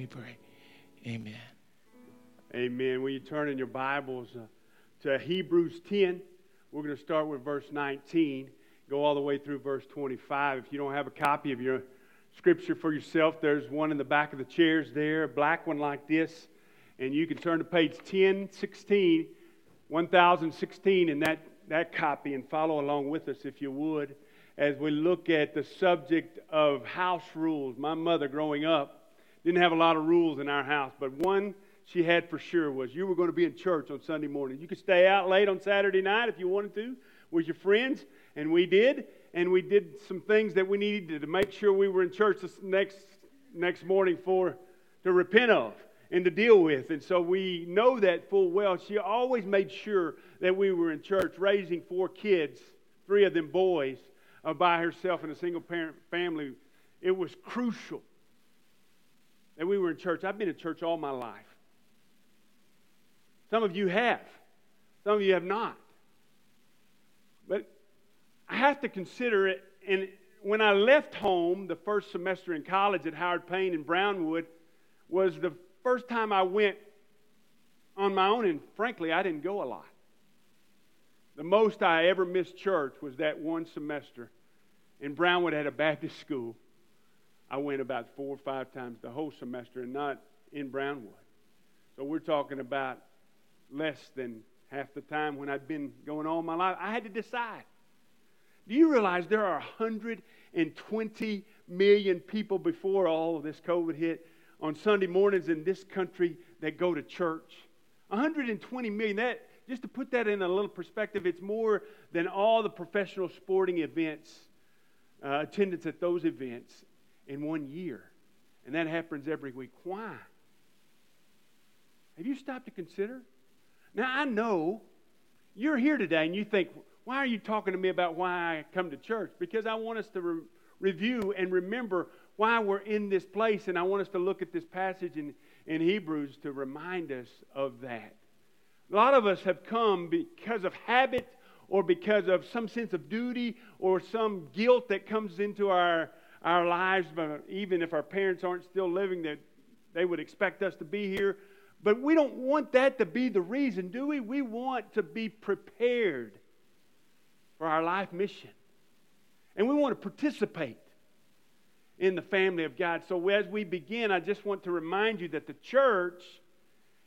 we pray. Amen. Amen. When you turn in your Bibles uh, to Hebrews 10, we're going to start with verse 19, go all the way through verse 25. If you don't have a copy of your scripture for yourself, there's one in the back of the chairs there, a black one like this, and you can turn to page 10, 16, 1016 in that, that copy and follow along with us if you would as we look at the subject of house rules. My mother, growing up, didn't have a lot of rules in our house, but one she had for sure was you were going to be in church on Sunday morning. You could stay out late on Saturday night if you wanted to with your friends, and we did. And we did some things that we needed to make sure we were in church the next next morning for to repent of and to deal with. And so we know that full well. She always made sure that we were in church, raising four kids, three of them boys uh, by herself in a single parent family, it was crucial that we were in church. I've been in church all my life. Some of you have, some of you have not. But I have to consider it. And when I left home the first semester in college at Howard Payne in Brownwood, was the first time I went on my own, and frankly, I didn't go a lot. The most I ever missed church was that one semester in Brownwood at a Baptist school. I went about four or five times the whole semester and not in Brownwood. So we're talking about less than half the time when I'd been going all my life. I had to decide. Do you realize there are 120 million people before all of this COVID hit on Sunday mornings in this country that go to church? 120 million. That just to put that in a little perspective, it's more than all the professional sporting events, uh, attendance at those events in one year. And that happens every week. Why? Have you stopped to consider? Now, I know you're here today and you think, why are you talking to me about why I come to church? Because I want us to re- review and remember why we're in this place, and I want us to look at this passage in, in Hebrews to remind us of that. A lot of us have come because of habit or because of some sense of duty or some guilt that comes into our, our lives, but even if our parents aren't still living, that they would expect us to be here. But we don't want that to be the reason, do we? We want to be prepared for our life mission. And we want to participate in the family of God. So as we begin, I just want to remind you that the church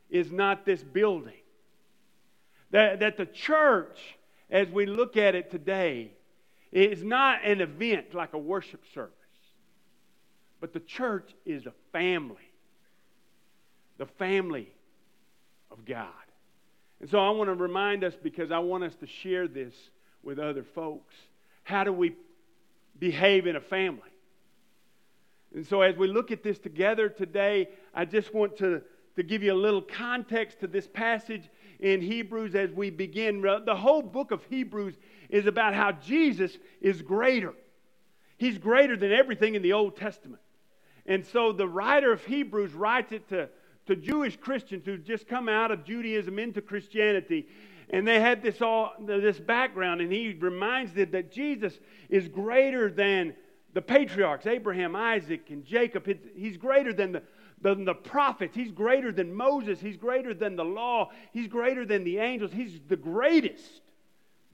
is not this building. That, that the church, as we look at it today, is not an event like a worship service, but the church is a family. The family of God. And so I want to remind us because I want us to share this with other folks. How do we behave in a family? And so as we look at this together today, I just want to, to give you a little context to this passage in Hebrews as we begin. The whole book of Hebrews is about how Jesus is greater. He's greater than everything in the Old Testament. And so the writer of Hebrews writes it to, to Jewish Christians who just come out of Judaism into Christianity. And they had this all this background, and he reminds them that Jesus is greater than the patriarchs, Abraham, Isaac, and Jacob. He's greater than the, than the prophets. He's greater than Moses. He's greater than the law. He's greater than the angels. He's the greatest.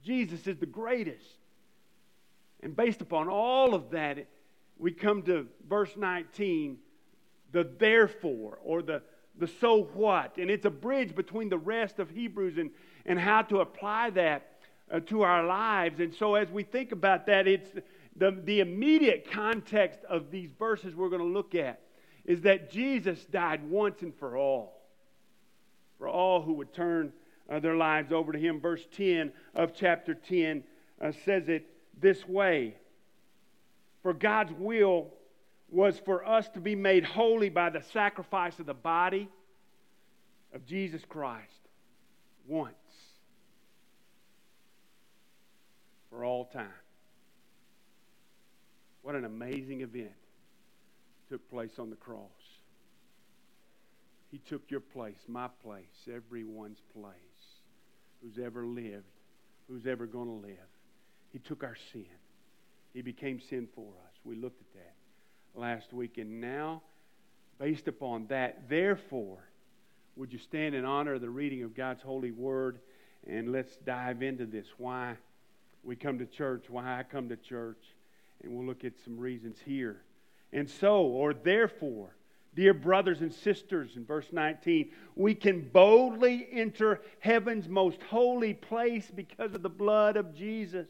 Jesus is the greatest. And based upon all of that, we come to verse 19, the therefore, or the, the so what. And it's a bridge between the rest of Hebrews and, and how to apply that uh, to our lives. And so as we think about that, it's the, the immediate context of these verses we're going to look at is that Jesus died once and for all. For all who would turn uh, their lives over to Him. Verse 10 of chapter 10 uh, says it this way For God's will was for us to be made holy by the sacrifice of the body of Jesus Christ once for all time. What an amazing event took place on the cross. He took your place, my place, everyone's place who's ever lived, who's ever going to live. He took our sin. He became sin for us. We looked at that last week. And now, based upon that, therefore, would you stand in honor of the reading of God's holy word? And let's dive into this. Why we come to church, why I come to church. And we'll look at some reasons here. And so, or therefore, dear brothers and sisters, in verse 19, we can boldly enter heaven's most holy place because of the blood of Jesus.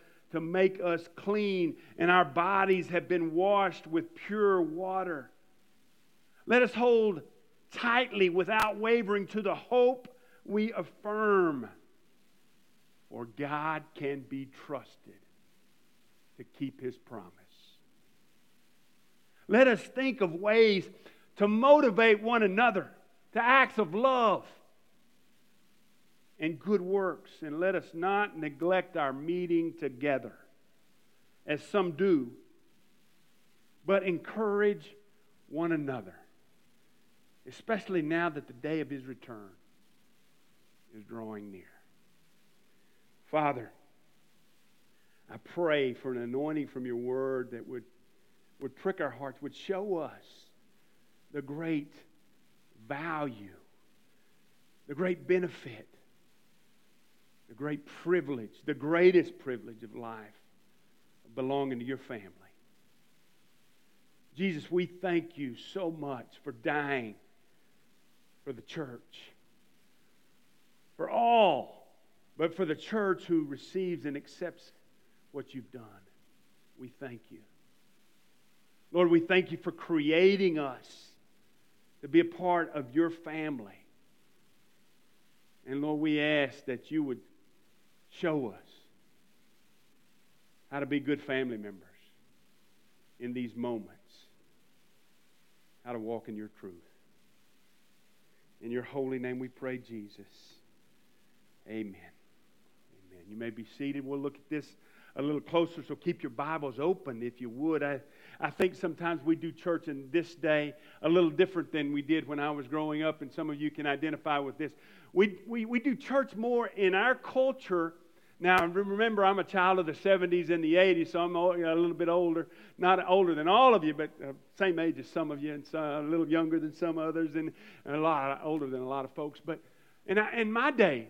to make us clean, and our bodies have been washed with pure water. Let us hold tightly without wavering to the hope we affirm. For God can be trusted to keep his promise. Let us think of ways to motivate one another to acts of love and good works, and let us not neglect our meeting together, as some do, but encourage one another, especially now that the day of his return is drawing near. Father, I pray for an anointing from your word that would, would prick our hearts, would show us the great value, the great benefit the great privilege, the greatest privilege of life, belonging to your family. Jesus, we thank you so much for dying for the church, for all, but for the church who receives and accepts what you've done. We thank you. Lord, we thank you for creating us to be a part of your family. And Lord, we ask that you would Show us how to be good family members in these moments, how to walk in your truth. In your holy name we pray, Jesus. Amen. Amen. You may be seated. We'll look at this a little closer, so keep your Bibles open if you would. I, I think sometimes we do church in this day a little different than we did when I was growing up, and some of you can identify with this. We, we, we do church more in our culture now, remember, I'm a child of the 70s and the 80s, so I'm a little bit older. Not older than all of you, but uh, same age as some of you, and a little younger than some others, and, and, a lot older than a lot of folks. But in, in my day,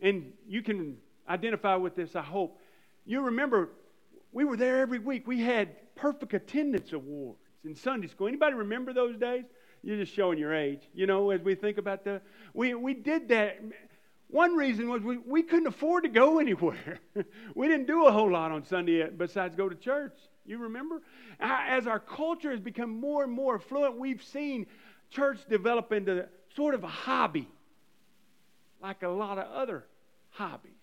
and you can identify with this, I hope, you remember we were there every week. We had perfect attendance awards in Sunday school. Anybody remember those days? You're just showing your age. You know, as we think about the, we, we did that. One reason was we, we couldn't afford to go anywhere. we didn't do a whole lot on Sunday uh, besides go to church. You remember? As our culture has become more and more affluent, we've seen church develop into sort of a hobby, like a lot of other hobbies.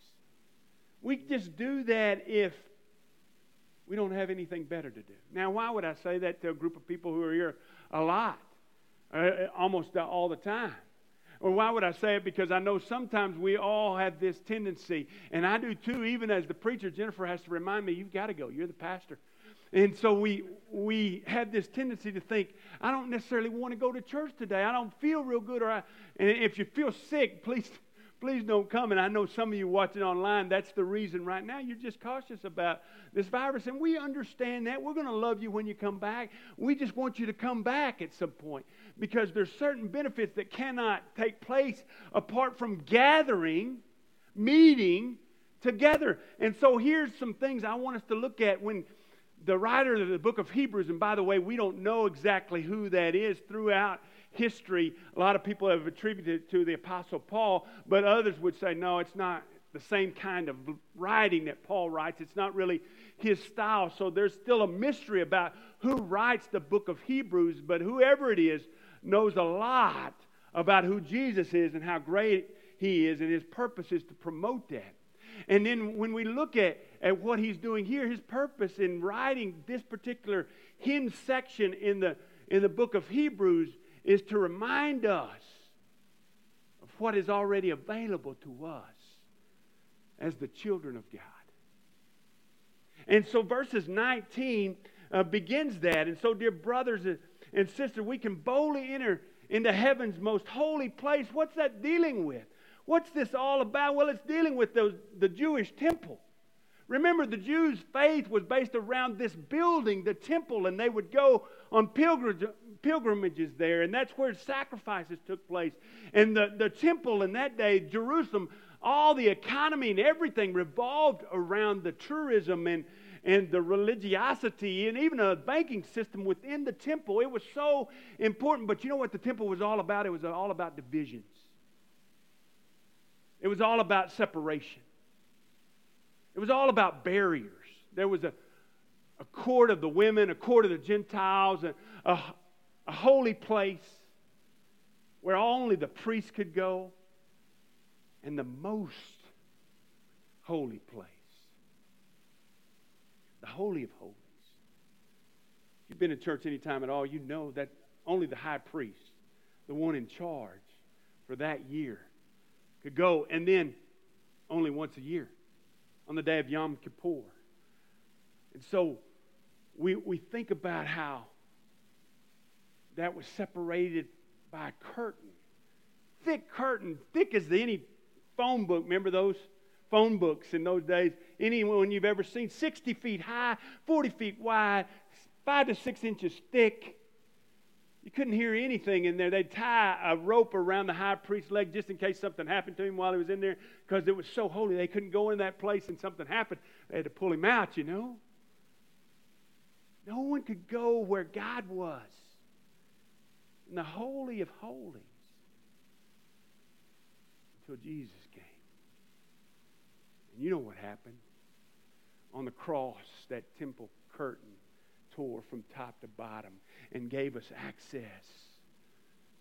We just do that if we don't have anything better to do. Now, why would I say that to a group of people who are here a lot, uh, almost all the time? Or why would I say it? Because I know sometimes we all have this tendency, and I do too, even as the preacher, Jennifer has to remind me, you've got to go. You're the pastor. And so we, we have this tendency to think, I don't necessarily want to go to church today. I don't feel real good. Or I, and if you feel sick, please please don't come. And I know some of you watching online, that's the reason right now. You're just cautious about this virus. And we understand that. We're going to love you when you come back. We just want you to come back at some point because there's certain benefits that cannot take place apart from gathering, meeting together. And so here's some things I want us to look at when the writer of the book of Hebrews, and by the way, we don't know exactly who that is throughout history. A lot of people have attributed it to the Apostle Paul, but others would say, no, it's not the same kind of writing that Paul writes. It's not really his style. So there's still a mystery about who writes the book of Hebrews, but whoever it is knows a lot about who Jesus is and how great he is, and his purpose is to promote that. And then when we look at, at what he's doing here, his purpose in writing this particular hymn section in the, in the book of Hebrews is to remind us of what is already available to us as the children of God. And so, verses 19 uh, begins that. And so, dear brothers and sisters, we can boldly enter into heaven's most holy place. What's that dealing with? What's this all about? Well, it's dealing with the Jewish temple. Remember, the Jews' faith was based around this building, the temple, and they would go on pilgrimages there, and that's where sacrifices took place. And the, the temple in that day, Jerusalem, all the economy and everything revolved around the tourism and, and the religiosity and even a banking system within the temple. It was so important. But you know what the temple was all about? It was all about divisions, it was all about separation, it was all about barriers. There was a, a court of the women, a court of the Gentiles, a, a, a holy place where only the priests could go, and the most holy place the Holy of Holies. If you've been in church any time at all, you know that only the high priest, the one in charge for that year, could go, and then only once a year on the day of Yom Kippur. And so we, we think about how that was separated by a curtain. Thick curtain, thick as any phone book. Remember those? phone books in those days. Anyone you've ever seen, 60 feet high, 40 feet wide, five to six inches thick. You couldn't hear anything in there. They'd tie a rope around the high priest's leg just in case something happened to him while he was in there because it was so holy. They couldn't go in that place and something happened. They had to pull him out, you know. No one could go where God was in the Holy of Holies until Jesus came. And you know what happened? On the cross, that temple curtain tore from top to bottom and gave us access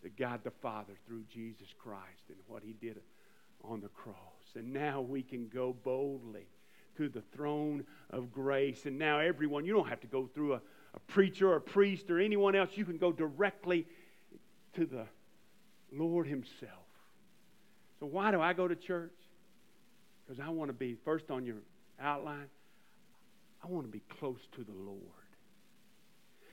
to God the Father through Jesus Christ and what he did on the cross. And now we can go boldly to the throne of grace. And now, everyone, you don't have to go through a, a preacher or a priest or anyone else. You can go directly to the Lord Himself. So, why do I go to church? Because I want to be, first on your outline, I want to be close to the Lord.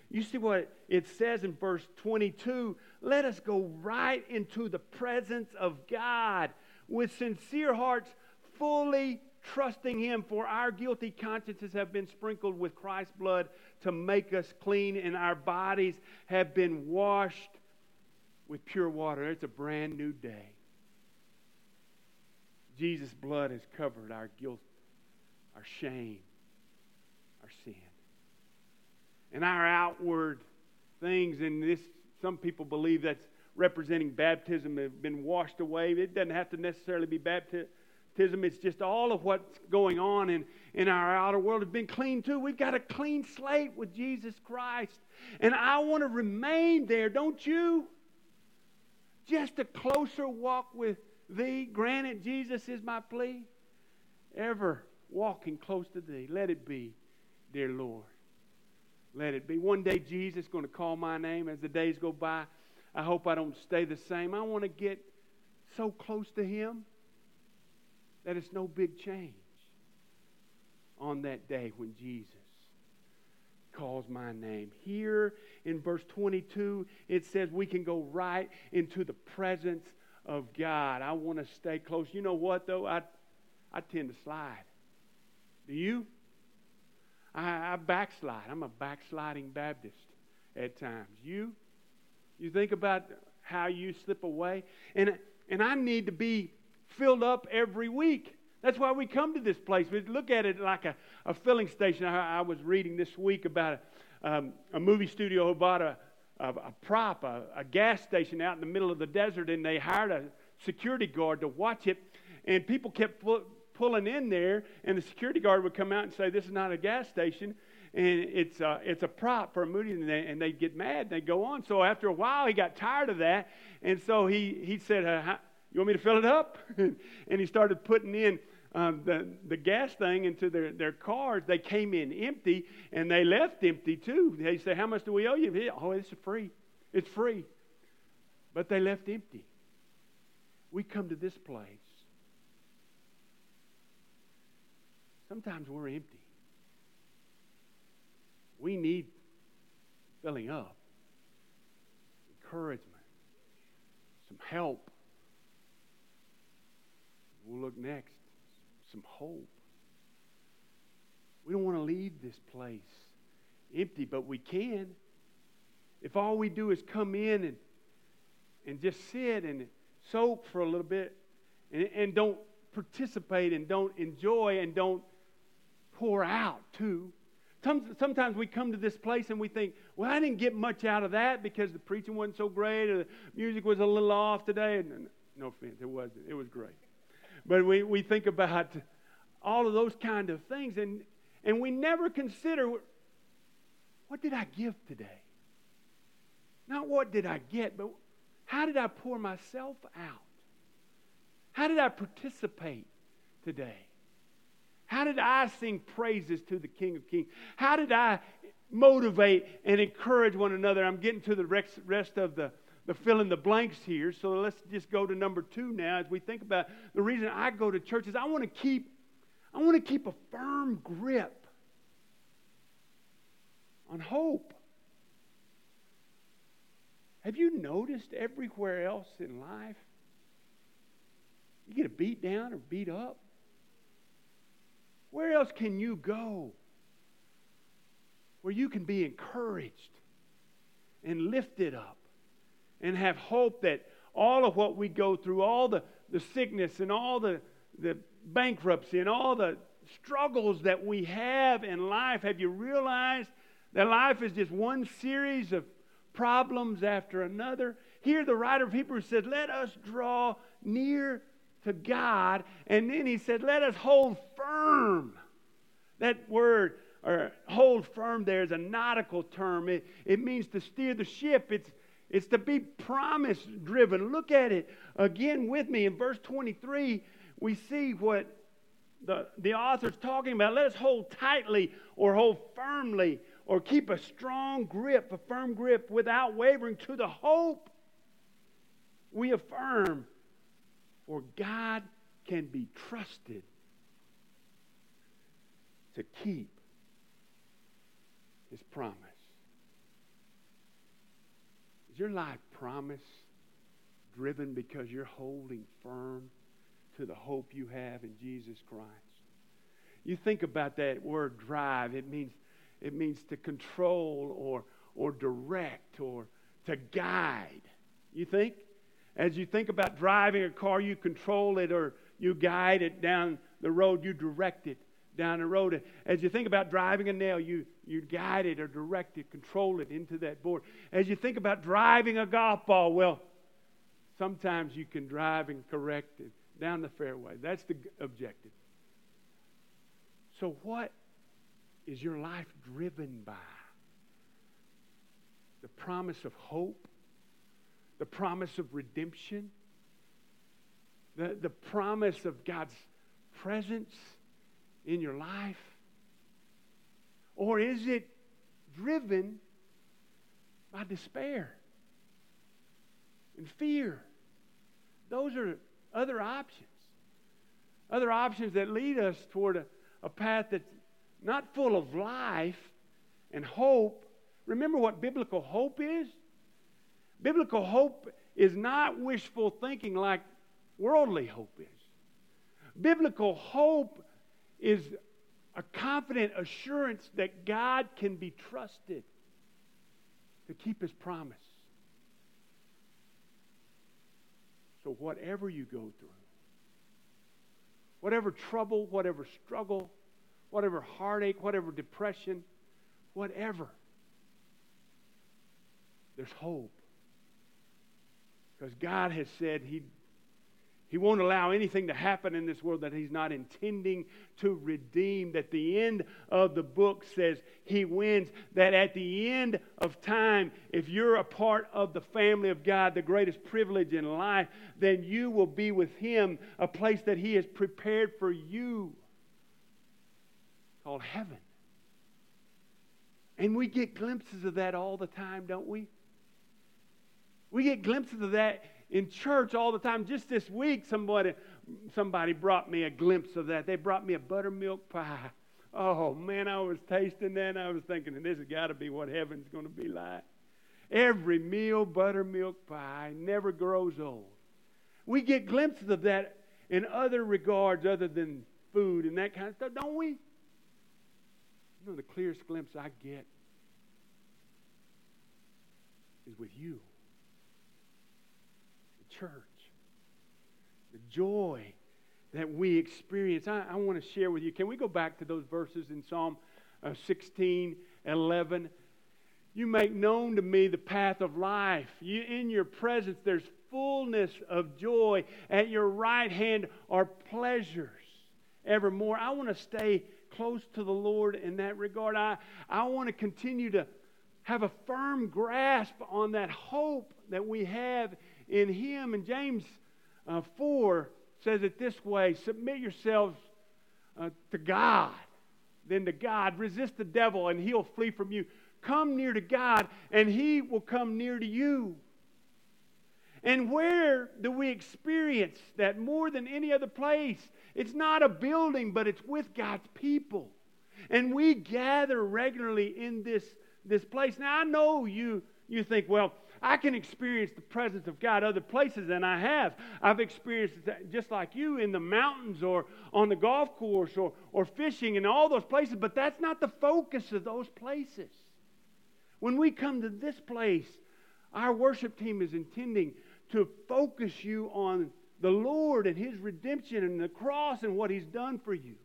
You see what it says in verse 22 let us go right into the presence of God with sincere hearts, fully trusting Him, for our guilty consciences have been sprinkled with Christ's blood to make us clean, and our bodies have been washed with pure water. It's a brand new day. Jesus' blood has covered our guilt, our shame, our sin. And our outward things, and this, some people believe that's representing baptism, have been washed away. It doesn't have to necessarily be baptism. It's just all of what's going on in, in our outer world has been cleaned too. We've got a clean slate with Jesus Christ. And I want to remain there, don't you? Just a closer walk with thee. Granted, Jesus is my plea. Ever walking close to thee. Let it be, dear Lord. Let it be. One day, Jesus is going to call my name as the days go by. I hope I don't stay the same. I want to get so close to Him that it's no big change on that day when Jesus calls my name. Here in verse 22, it says we can go right into the presence of God. I want to stay close. You know what, though? I, I tend to slide. Do you? I, I backslide. I'm a backsliding Baptist at times. You? You think about how you slip away? And, and I need to be filled up every week. That's why we come to this place. We look at it like a, a filling station. I, I was reading this week about a, um, a movie studio who bought a, a, a prop, a, a gas station out in the middle of the desert, and they hired a security guard to watch it. And people kept pulling in there, and the security guard would come out and say, "This is not a gas station." and it's a, it's a prop for a movie, and, they, and they'd get mad and they'd go on. So after a while, he got tired of that, and so he, he said, You want me to fill it up? and he started putting in um, the, the gas thing into their, their cars. They came in empty and they left empty too. They say, How much do we owe you? Oh, it's free. It's free. but they left empty. We come to this place. Sometimes we're empty. We need filling up, encouragement, some help. We'll look next. Some hope. We don't want to leave this place empty, but we can. If all we do is come in and, and just sit and soak for a little bit and, and don't participate and don't enjoy and don't pour out too. Sometimes we come to this place and we think, well, I didn't get much out of that because the preaching wasn't so great or the music was a little off today. No offense, it wasn't. It was great. But we, we think about all of those kind of things and, and we never consider what did I give today? Not what did I get, but how did I pour myself out? How did I participate today? How did I sing praises to the King of Kings? How did I motivate and encourage one another? I'm getting to the rest of the, the fill in the blanks here. So let's just go to number two now as we think about the reason I go to church is I want to keep I want to keep a firm grip on hope. Have you noticed everywhere else in life? You get a beat down or beat up. Where else can you go where you can be encouraged and lifted up and have hope that all of what we go through, all the, the sickness and all the, the bankruptcy and all the struggles that we have in life, have you realized that life is just one series of problems after another? Here, the writer of Hebrews said, Let us draw near to God. And then he said, Let us hold firm. That word, or hold firm there, is a nautical term. It, it means to steer the ship. It's, it's to be promise driven. Look at it again with me. In verse 23, we see what the, the author's talking about. Let us hold tightly or hold firmly or keep a strong grip, a firm grip without wavering to the hope we affirm for God can be trusted to keep his promise. Is your life promise driven because you're holding firm to the hope you have in Jesus Christ? You think about that word drive, it means it means to control or or direct or to guide. You think? As you think about driving a car, you control it or you guide it down the road, you direct it down the road. As you think about driving a nail, you, you guide it or direct it, control it into that board. As you think about driving a golf ball, well, sometimes you can drive and correct it down the fairway. That's the objective. So, what is your life driven by? The promise of hope the promise of redemption, the, the promise of God's presence in your life? Or is it driven by despair and fear? Those are other options. Other options that lead us toward a, a path that's not full of life and hope. Remember what biblical hope is? Biblical hope is not wishful thinking like worldly hope is. Biblical hope is a confident assurance that God can be trusted to keep his promise. So, whatever you go through, whatever trouble, whatever struggle, whatever heartache, whatever depression, whatever, there's hope. Because God has said he, he won't allow anything to happen in this world that He's not intending to redeem. That the end of the book says He wins. That at the end of time, if you're a part of the family of God, the greatest privilege in life, then you will be with Him, a place that He has prepared for you called heaven. And we get glimpses of that all the time, don't we? We get glimpses of that in church all the time. Just this week, somebody, somebody brought me a glimpse of that. They brought me a buttermilk pie. Oh, man, I was tasting that and I was thinking, this has got to be what heaven's going to be like. Every meal, buttermilk pie, never grows old. We get glimpses of that in other regards other than food and that kind of stuff, don't we? You know, the clearest glimpse I get is with you, church, the joy that we experience. I, I want to share with you. Can we go back to those verses in Psalm uh, 16, 11? You make known to me the path of life. You, in your presence, there's fullness of joy. At your right hand are pleasures evermore. I want to stay close to the Lord in that regard. I, I want to continue to have a firm grasp on that hope that we have in Him. And James uh, 4 says it this way Submit yourselves uh, to God, then to God. Resist the devil, and he'll flee from you. Come near to God, and He will come near to you. And where do we experience that more than any other place? It's not a building, but it's with God's people. And we gather regularly in this, this place. Now, I know you, you think, well, I can experience the presence of God other places, and I have. I've experienced it just like you in the mountains or on the golf course or, or fishing and all those places, but that's not the focus of those places. When we come to this place, our worship team is intending to focus you on the Lord and His redemption and the cross and what He's done for you,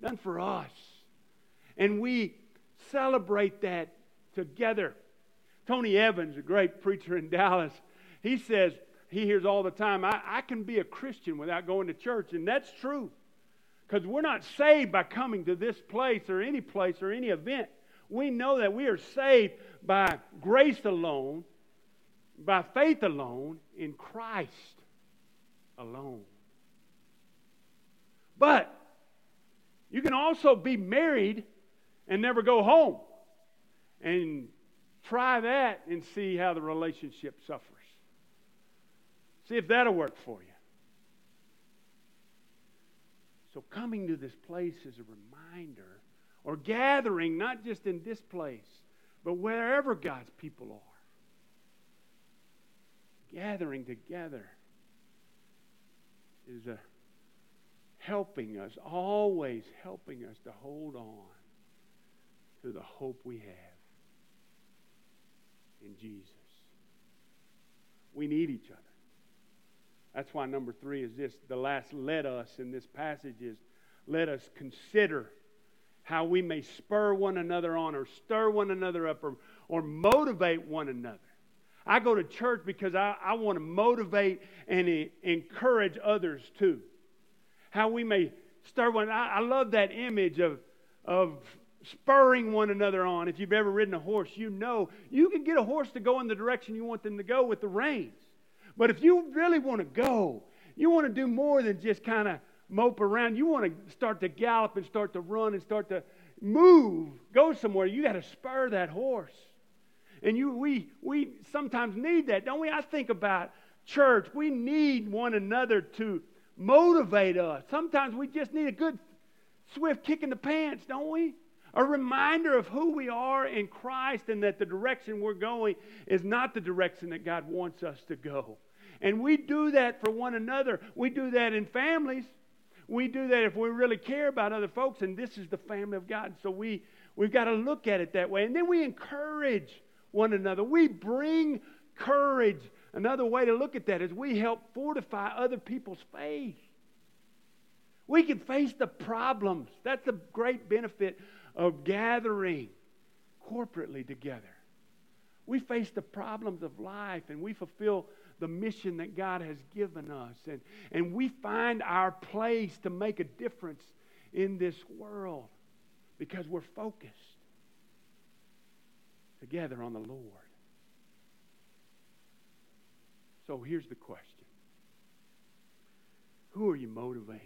done for us. And we celebrate that together. Tony Evans, a great preacher in Dallas, he says, he hears all the time, I, I can be a Christian without going to church. And that's true. Because we're not saved by coming to this place or any place or any event. We know that we are saved by grace alone, by faith alone, in Christ alone. But you can also be married and never go home. And try that and see how the relationship suffers. See if that'll work for you. So, coming to this place is a reminder or gathering, not just in this place, but wherever God's people are. Gathering together is a helping us, always helping us to hold on to the hope we have in Jesus. We need each other. That's why number three is this the last let us in this passage is let us consider how we may spur one another on or stir one another up or, or motivate one another. I go to church because I, I want to motivate and encourage others too. How we may stir one. I, I love that image of, of spurring one another on. If you've ever ridden a horse, you know you can get a horse to go in the direction you want them to go with the reins. But if you really want to go, you want to do more than just kind of mope around. You want to start to gallop and start to run and start to move, go somewhere. You got to spur that horse. And you, we, we sometimes need that, don't we? I think about church. We need one another to motivate us. Sometimes we just need a good, swift kick in the pants, don't we? A reminder of who we are in Christ and that the direction we're going is not the direction that God wants us to go. And we do that for one another. We do that in families. We do that if we really care about other folks, and this is the family of God. So we, we've got to look at it that way. And then we encourage one another. We bring courage. Another way to look at that is we help fortify other people's faith. We can face the problems. That's the great benefit of gathering corporately together. We face the problems of life and we fulfill the mission that God has given us. And, and we find our place to make a difference in this world because we're focused together on the Lord. So here's the question Who are you motivating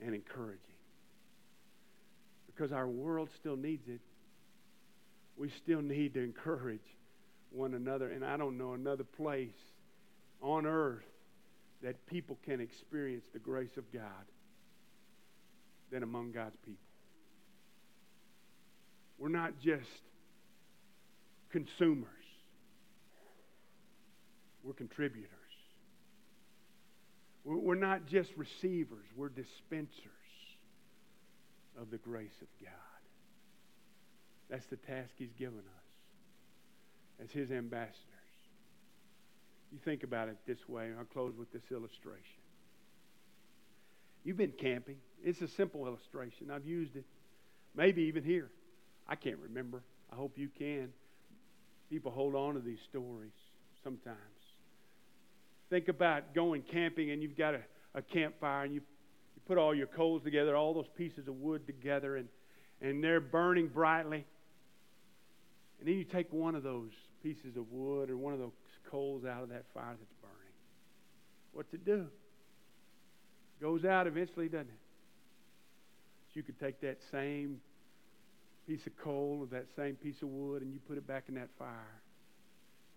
and encouraging? Because our world still needs it. We still need to encourage one another. And I don't know another place on earth that people can experience the grace of God than among God's people. We're not just consumers, we're contributors. We're not just receivers, we're dispensers of the grace of God. That's the task He's given us as His ambassadors. You think about it this way. I'll close with this illustration. You've been camping. It's a simple illustration. I've used it, maybe even here. I can't remember. I hope you can. People hold on to these stories sometimes. Think about going camping and you've got a, a campfire and you, put all your coals together, all those pieces of wood together, and, and they're burning brightly. And then you take one of those pieces of wood or one of those coals out of that fire that's burning. What's it do? It Goes out eventually, doesn't it? So you could take that same piece of coal or that same piece of wood and you put it back in that fire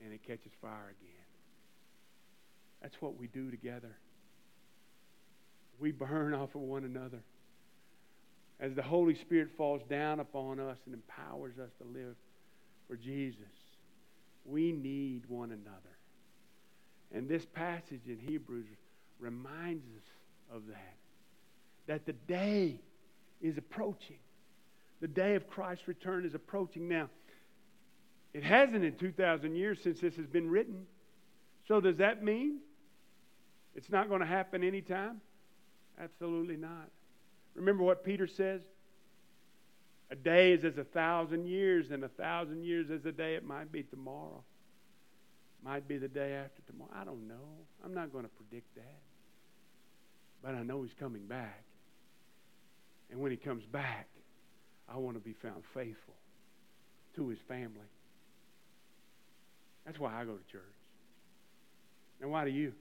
and it catches fire again. That's what we do together. We burn off of one another. As the Holy Spirit falls down upon us and empowers us to live for Jesus, we need one another. And this passage in Hebrews reminds us of that. That the day is approaching. The day of Christ's return is approaching. Now, it hasn't in 2,000 years since this has been written. So, does that mean it's not going to happen anytime? Absolutely not. Remember what Peter says? A day is as a thousand years, and a thousand years as a day. It might be tomorrow. Might be the day after tomorrow. I don't know. I'm not going to predict that. But I know he's coming back. And when he comes back, I want to be found faithful to his family. That's why I go to church. And why do you?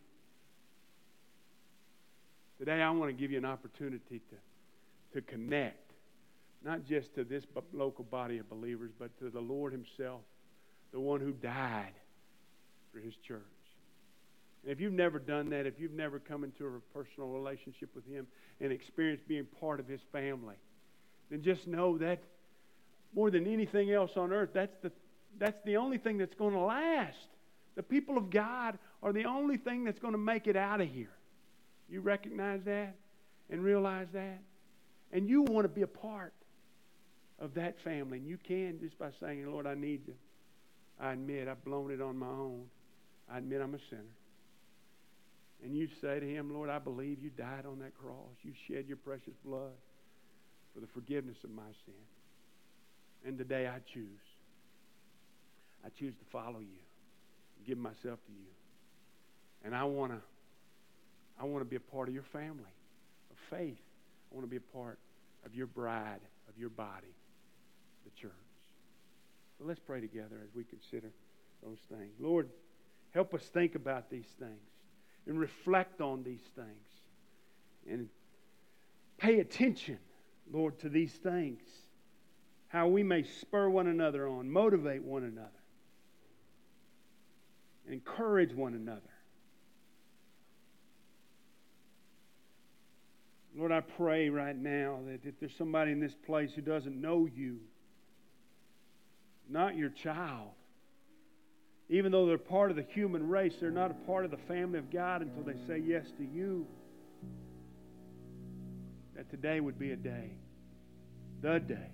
Today, I want to give you an opportunity to, to connect, not just to this local body of believers, but to the Lord Himself, the one who died for His church. And if you've never done that, if you've never come into a personal relationship with Him and experienced being part of His family, then just know that more than anything else on earth, that's the, that's the only thing that's going to last. The people of God are the only thing that's going to make it out of here. You recognize that and realize that? And you want to be a part of that family. And you can just by saying, Lord, I need you. I admit I've blown it on my own. I admit I'm a sinner. And you say to him, Lord, I believe you died on that cross. You shed your precious blood for the forgiveness of my sin. And today I choose. I choose to follow you, give myself to you. And I want to I want to be a part of your family of faith. I want to be a part of your bride, of your body, the church. So let's pray together as we consider those things. Lord, help us think about these things and reflect on these things and pay attention, Lord, to these things. How we may spur one another on, motivate one another, encourage one another Lord, I pray right now that if there's somebody in this place who doesn't know you, not your child, even though they're part of the human race, they're not a part of the family of God until they say yes to you. That today would be a day, the day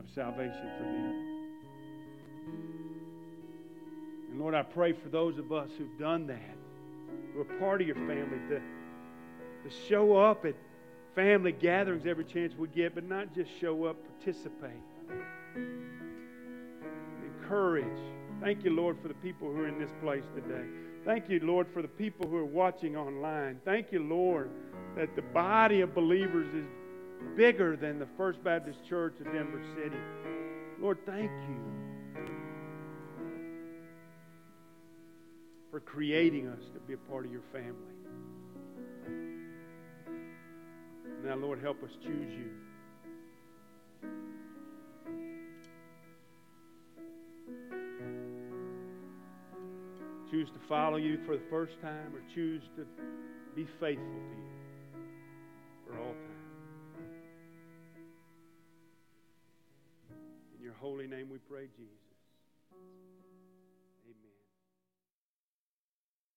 of salvation for them. And Lord, I pray for those of us who've done that, who are part of your family, to to show up at family gatherings every chance we get, but not just show up, participate. Encourage. Thank you, Lord, for the people who are in this place today. Thank you, Lord, for the people who are watching online. Thank you, Lord, that the body of believers is bigger than the First Baptist Church of Denver City. Lord, thank you for creating us to be a part of your family. Now, Lord, help us choose you. choose to follow you for the first time or choose to be faithful to you for all time. In your holy name we pray, Jesus.